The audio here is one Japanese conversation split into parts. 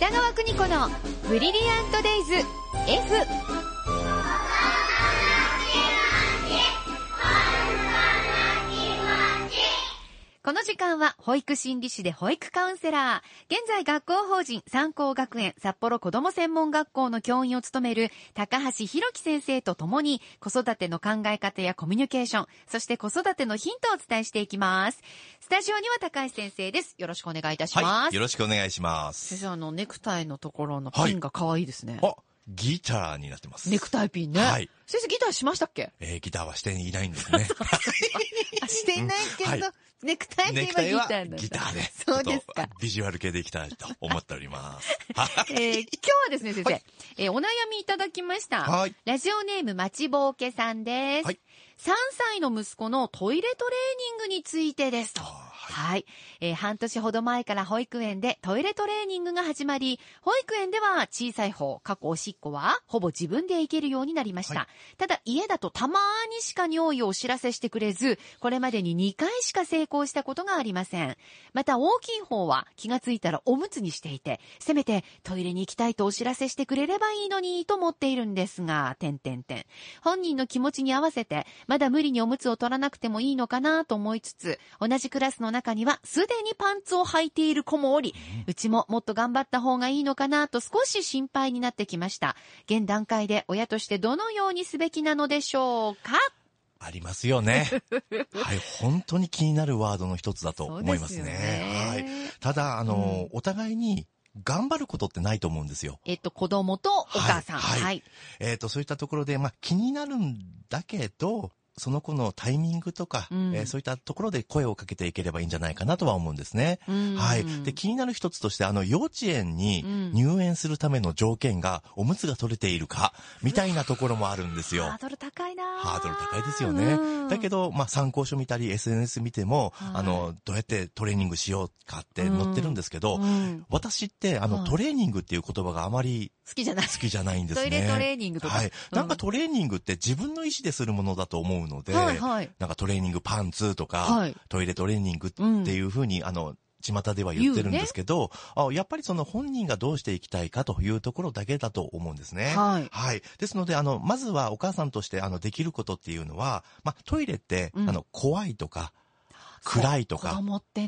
北川邦子のブリリアントデイズ F この時間は保育心理士で保育カウンセラー、現在学校法人三高学園札幌子ども専門学校の教員を務める高橋弘樹先生と共に子育ての考え方やコミュニケーション、そして子育てのヒントをお伝えしていきます。スタジオには高橋先生です。よろしくお願いいたします。はい。よろしくお願いします。先生、あの、ネクタイのところのピンが可愛いですね。あ、ギターになってます。ネクタイピンね。はい。先生ギターしましたっけ？えー、ギターはしていないんですね。あ、していないけど、はいネクタイピンははギターなんだ。ギターで。そうですか。ビジュアル系でいきたいと思っております。は えー今日はですね、先生、はいえーお悩みいただきました。はい。ラジオネームまちぼうけさんです。はい3歳の息子のトイレトレーニングについてですと。あは、はいえー半年ほど前から保育園でトイレトレーニングが始まり、保育園では小さい方、過去おしっこはほぼ自分で行けるようになりました。はただ家だとたまーにしか尿意をお知らせしてくれず、これまでに2回しか成功したことがありません。また大きい方は気がついたらおむつにしていて、せめてトイレに行きたいとお知らせしてくれればいいのにと思っているんですが、点点点。本人の気持ちに合わせて、まだ無理におむつを取らなくてもいいのかなと思いつつ、同じクラスの中にはすでにパンツを履いている子もおり、うちももっと頑張った方がいいのかなと少し心配になってきました。現段階で親としてどのようにすべきなのでしょうか？ありますよね。はい。本当に気になるワードの一つだと思いますね。すよねはい。ただ、あの、お互いに頑張ることってないと思うんですよ。えっと、子供とお母さん。はいはい。えっ、と、そういったところで、まあ、気になるんだけど、その子のタイミングとか、うんえーそういったところで声をかけていければいいんじゃないかなとは思うんですね。うんはい。で、気になる一つとして、あの、幼稚園にうん入園するための条件が、おむつが取れているか、みたいなところもあるんですよハー。ドル高いなハードル高いですよね。だけど、ど、まあ、参考書見たり、SNS 見ても、はいあの、どうやってトレーニングしようかって載ってるんですけど、うん私って、あの、はいトレーニングっていう言葉があまり好きじゃない。好きじゃないんですね。トイレトレーニングとか。はい。うんなんかトレーニングって自分の意思でするものだと思うので、はいはい。なんかトレーニングパンツとか、はいトイレトレーニングっていうふうに、あの、巷では言ってるんですけど、あやっぱりその本人がどうしていきたいかというところだけだと思うんですね。はいはい。ですので、あの、まずはお母さんとして、あの、できることっていうのは、まあ、トイレって、うんあの、怖いとか、暗いと子か、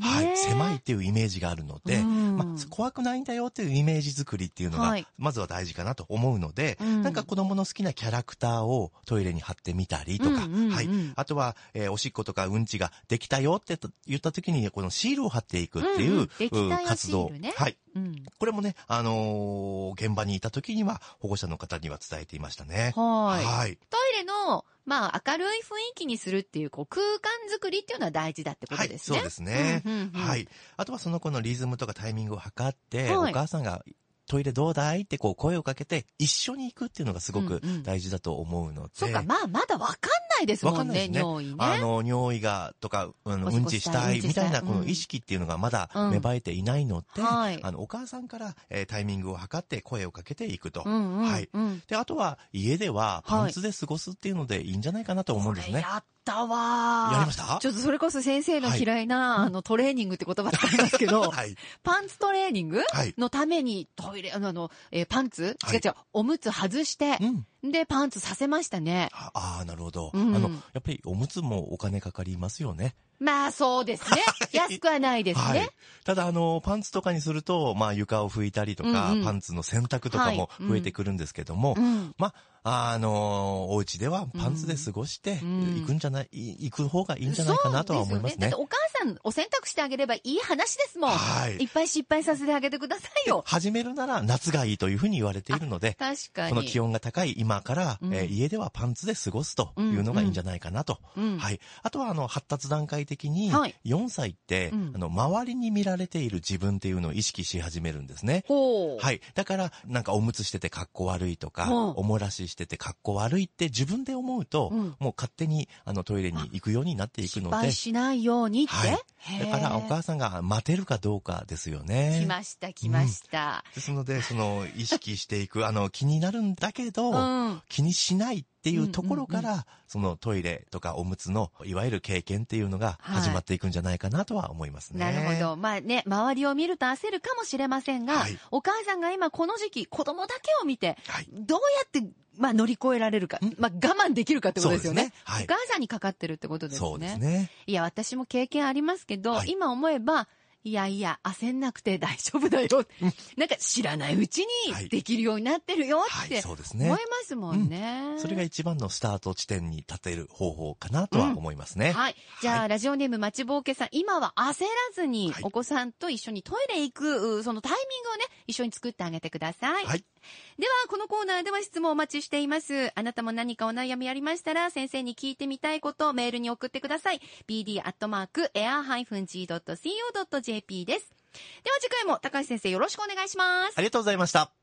ね。はい、狭いっていうイメージがあるので、うんまあ、怖くないんだよっていうイメージ作りっていうのが、はいまずは大事かなと思うので、うんなんか子供の好きなキャラクターをトイレに貼ってみたりとか、うんうんうんはい。あとは、えーおしっことかうんちができたよって言った時に、このシールを貼っていくっていう、うんうん活動。はい。うん。これもね、あのー現場にいた時には保護者の方には伝えていましたね。はい。はい。の、まあ、明るい雰囲気にするっていう、こう、空間作りっていうのは大事だってことですね。はい、そうですね、うんうんうんはい。あとはその子のリズムとかタイミングを測って、はいお母さんがトイレどうだいってこう声をかけて一緒に行くっていうのがすごくうんうん大事だと思うので。そっか、まあ、まだわかんないですもんね、んね。尿意ね。あの、尿意が、とか、あのおしっこうんちしたたいみたいなうんこの意識っていうのがまだうん芽生えていないので、はいあの、お母さんから、えータイミングを測って声をかけていくと。うんうん。はいうん。で、あとは家ではパンツで過ごすっていうのでいいんじゃないかなと思うんですね。これやったわーやりました？ちょっとそれこそ先生の嫌いな、あの、トレーニングって言葉使いますけど、はい。パンツトレーニングはい。のためにトイレ、あの、あのえーパンツ、はい違う違う、おむつ外してう、ん。で、パンツさせましたね。ああー、なるほど。うんあの、やっぱりおむつもお金かかりますよね。まあ、そうですね。安くはないですはいね。。ただ、あの、パンツとかにすると、まあ、床を拭いたりとか、うんうんパンツの洗濯とかもはい増えてくるんですけども、うん。まあ、あの、お家ではパンツで過ごして、うん行くんじゃない、い行く方がいいんじゃないかなとは思いますね。すよだってお母さんお洗濯してあげればいい話ですもん。はいいっぱい失敗させてあげてくださいよ。始めるなら夏がいいというふうに言われているので、確かに。この気温が高い今から、うんえー家ではパンツで過ごすというのがいいんじゃないかなと。うんはい。あとは、あの、発達段階的に、はい4歳って、うんあの、周りに見られている自分っていうのを意識し始めるんですね。ほう。はい。だから、なんかおむつしてて格好悪いとか、うんおもらししてて格好悪いって自分で思うと、うんもう勝手にあのトイレに行くようになっていくので失敗、しないようにって。はへーだからお母さんが待てるかどうかですよね。来ました、来ました。ですので、その、意識していく、あの、気になるんだけど、うん。気にしないっていうところから、うんうんそのトイレとかおむつの、いわゆる経験っていうのが始まっていくんじゃないかなとは思いますね。なるほど。まあね、周りを見ると焦るかもしれませんが、はいお母さんが今この時期、子供だけを見て、はい。どうやって、まあ乗り越えられるかん、まあ我慢できるかってことですよね。ねはいお母さんにかかってるってことですね。そうですね。いや、私も経験ありますけど、はい今思えば、いやいや、焦んなくて大丈夫だよ。なんか知らないうちはいにできるようになってるよってはい、そうです思いまね。すもんね。それが一番のスタート地点に立てる方法かなとは思いますね。はい。じゃあ、はいラジオネーム待ちぼうけさん、今は焦らずには、いお子さんと一緒にトイレ行く、うそのタイミングをね、一緒に作ってあげてください。はい。では、このコーナーでは質問をお待ちしています。あなたも何かお悩みありましたら、先生に聞いてみたいことをメールに送ってください。bd.air-g.co.jp JP です。では次回も高橋先生よろしくお願いします。ありがとうございました。